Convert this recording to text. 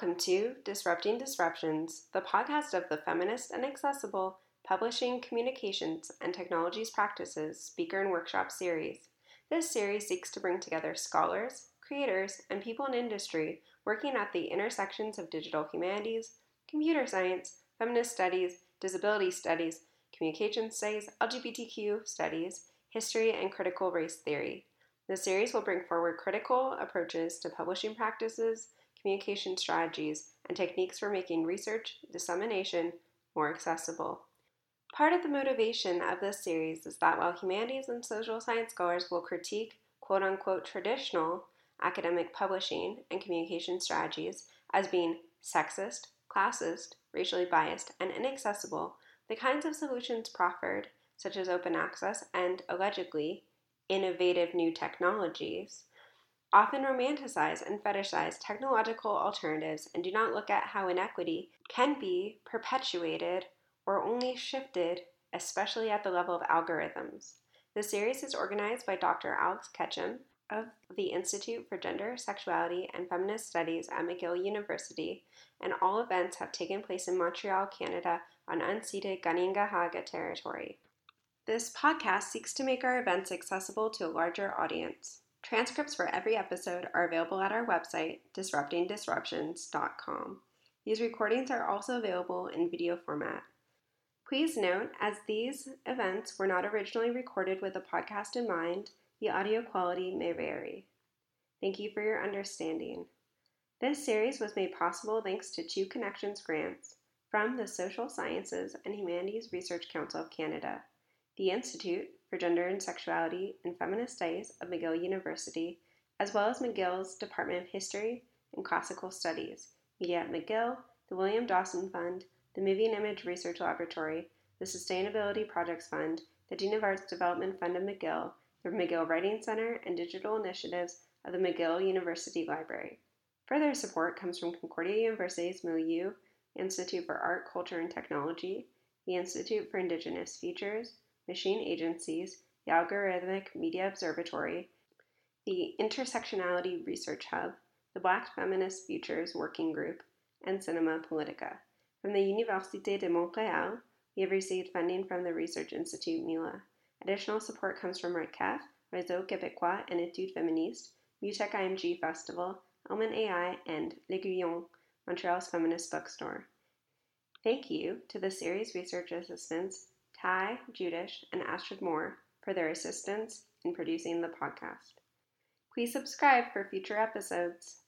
to Disrupting Disruptions, the podcast of the Feminist and Accessible Publishing, Communications, and Technologies Practices Speaker and Workshop Series. This series seeks to bring together scholars, creators, and people in industry working at the intersections of digital humanities, computer science, feminist studies, disability studies, communication studies, LGBTQ studies, history, and critical race theory. The series will bring forward critical approaches to publishing practices, communication strategies, and techniques for making research dissemination more accessible. Part of the motivation of this series is that while humanities and social science scholars will critique quote unquote traditional academic publishing and communication strategies as being sexist, classist, racially biased, and inaccessible, the kinds of solutions proffered, such as open access and allegedly innovative new technologies, often romanticize and fetishize technological alternatives and do not look at how inequity can be perpetuated or only shifted, especially at the level of algorithms. The series is organized by Dr. Alex Ketchum of the Institute for Gender, Sexuality, and Feminist Studies at McGill University, and all events have taken place in Montreal, Canada, on unceded Kanien'kehá:ka territory. This podcast seeks to make our events accessible to a larger audience. Transcripts for every episode are available at our website, disruptingdisruptions.com. These recordings are also available in video format. Please note, as these events were not originally recorded with a podcast in mind, the audio quality may vary. Thank you for your understanding. This series was made possible thanks to two Connections grants from the Social Sciences and Humanities Research Council of Canada, the Institute for Gender and Sexuality and Feminist Studies of McGill University, as well as McGill's Department of History and Classical Studies, Media at McGill, the William Dawson Fund, the Moving Image Research Laboratory, the Sustainability Projects Fund, the Dean of Arts Development Fund of McGill, the McGill Writing Center, and digital initiatives of the McGill University Library. Further support comes from Concordia University's Milieux Institute for Art, Culture, and Technology, the Institute for Indigenous Futures, Machine Agencies, the Algorithmic Media Observatory, the Intersectionality Research Hub, the Black Feminist Futures Working Group, and Cinema Politica. From the Université de Montréal, we have received funding from the Research Institute MILA. Additional support comes from REDCAF, Réseau Québécois and Études Féministes, MUTEK IMG Festival, Element AI, and L'Aiguillon, Montreal's feminist bookstore. Thank you to the series research assistants Ty, Judish, and Astrid Moore for their assistance in producing the podcast. Please subscribe for future episodes.